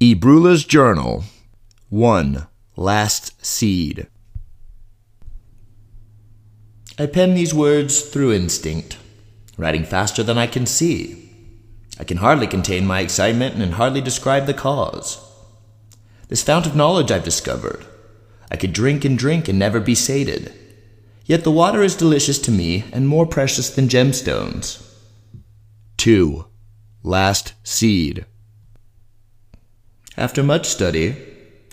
Ebrula's Journal 1. Last Seed. I pen these words through instinct, writing faster than I can see. I can hardly contain my excitement and hardly describe the cause. This fount of knowledge I've discovered. I could drink and drink and never be sated. Yet the water is delicious to me and more precious than gemstones. 2. Last Seed. After much study,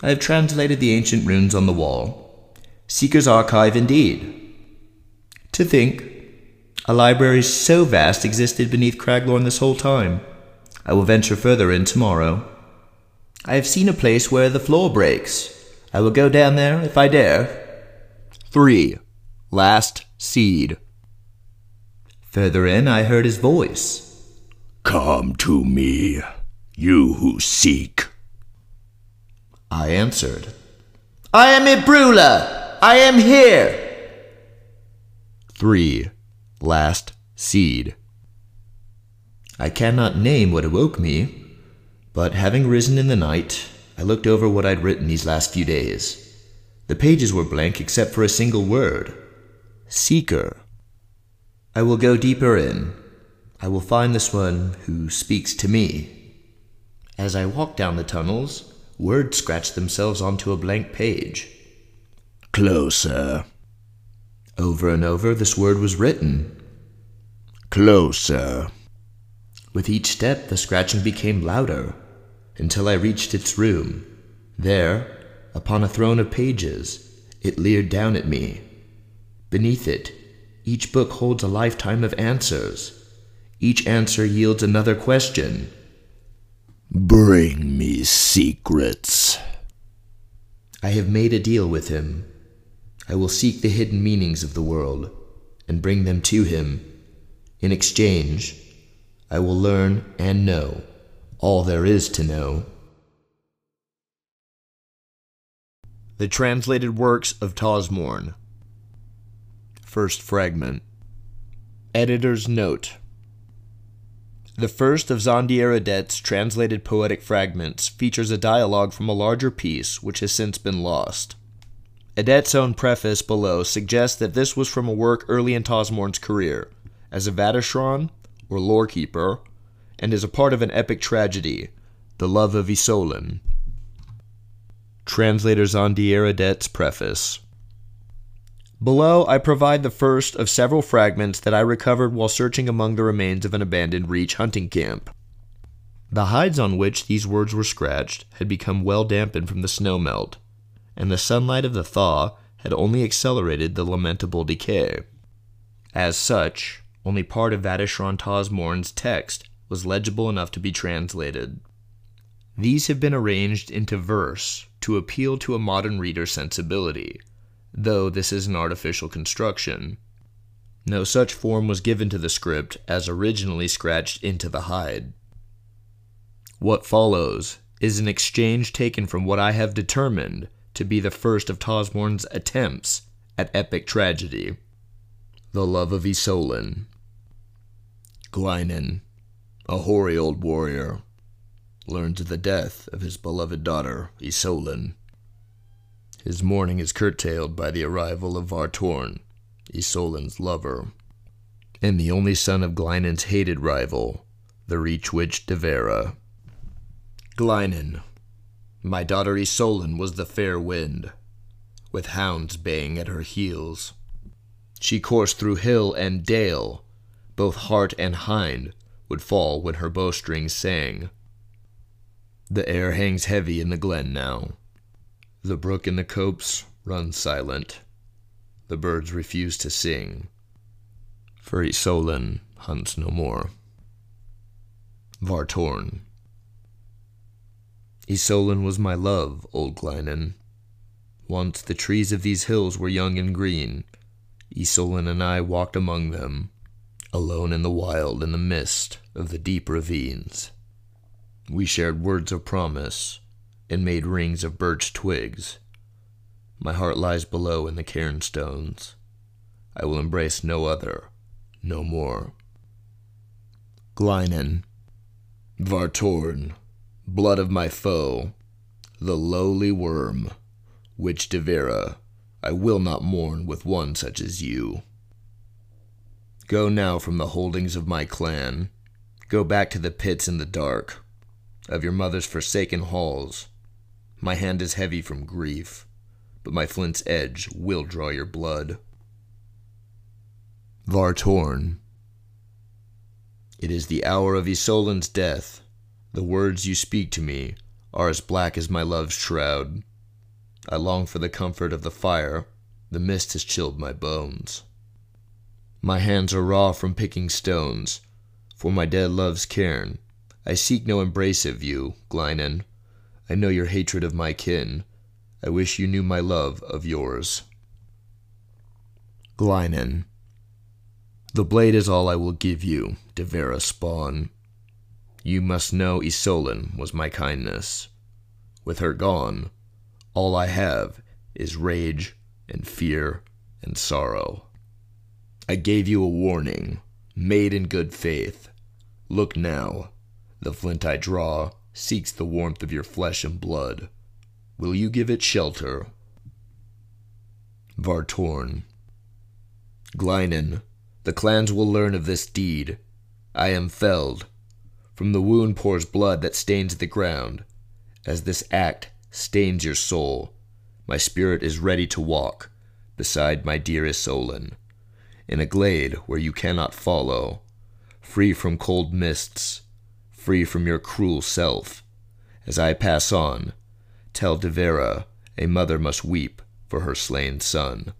I have translated the ancient runes on the wall. Seeker's Archive indeed. To think, a library so vast existed beneath Craglorn this whole time. I will venture further in tomorrow. I have seen a place where the floor breaks. I will go down there if I dare. 3. Last Seed. Further in, I heard his voice. Come to me, you who seek. I answered, I am Ebrula! I am here! 3. Last Seed. I cannot name what awoke me, but having risen in the night, I looked over what I'd written these last few days. The pages were blank except for a single word Seeker. I will go deeper in. I will find this one who speaks to me. As I walk down the tunnels, Words scratched themselves onto a blank page. Closer. Over and over, this word was written. Closer. With each step, the scratching became louder, until I reached its room. There, upon a throne of pages, it leered down at me. Beneath it, each book holds a lifetime of answers. Each answer yields another question. Bring me secrets. I have made a deal with him. I will seek the hidden meanings of the world and bring them to him. In exchange, I will learn and know all there is to know. The Translated Works of Tosmorn. First Fragment. Editor's Note. The first of Zandier Adet's translated poetic fragments features a dialogue from a larger piece which has since been lost. Adet's own preface below suggests that this was from a work early in Tosmorn's career, as a Vateshran, or lorekeeper, and is a part of an epic tragedy, The Love of Isolin. Translator Zandier Adet's preface. Below, I provide the first of several fragments that I recovered while searching among the remains of an abandoned Reach hunting camp. The hides on which these words were scratched had become well dampened from the snow melt, and the sunlight of the thaw had only accelerated the lamentable decay. As such, only part of Vateshran Tosmorn's text was legible enough to be translated. These have been arranged into verse to appeal to a modern reader's sensibility though this is an artificial construction. No such form was given to the script as originally scratched into the hide. What follows is an exchange taken from what I have determined to be the first of Tosmorn's attempts at epic tragedy. The Love of Isolin. Glynen, a hoary old warrior, learns of the death of his beloved daughter, Isolin. His mourning is curtailed by the arrival of Vartorn, Isolin's lover, and the only son of Glynen's hated rival, the Reach Witch Devera. Glynen, my daughter Isolin was the fair wind, with hounds baying at her heels. She coursed through hill and dale, both heart and hind would fall when her bowstrings sang. The air hangs heavy in the glen now the brook in the copse runs silent. The birds refuse to sing. For Isolin hunts no more. Vartorn. Isolin was my love, old Glynen. Once the trees of these hills were young and green. Isolin and I walked among them, alone in the wild in the mist of the deep ravines. We shared words of promise, and made rings of birch twigs. My heart lies below in the cairn stones. I will embrace no other, no more. Glynen, Vartorn, blood of my foe, the lowly worm, witch De Vera, I will not mourn with one such as you. Go now from the holdings of my clan, go back to the pits in the dark, of your mother's forsaken halls. My hand is heavy from grief, but my flint's edge will draw your blood. Vartorn. It is the hour of Isolin's death. The words you speak to me are as black as my love's shroud. I long for the comfort of the fire. The mist has chilled my bones. My hands are raw from picking stones. For my dead love's cairn, I seek no embrace of you, Glynen. I know your hatred of my kin. I wish you knew my love of yours. Glynen. The blade is all I will give you, Devera spawn. You must know Isolin was my kindness. With her gone, all I have is rage and fear and sorrow. I gave you a warning, made in good faith. Look now, the flint I draw seeks the warmth of your flesh and blood. Will you give it shelter? Vartorn. Glynen, the clans will learn of this deed. I am felled. From the wound pours blood that stains the ground. As this act stains your soul, my spirit is ready to walk beside my dear Isolin, in a glade where you cannot follow, free from cold mists, free from your cruel self. As I pass on, tell Devera a mother must weep for her slain son.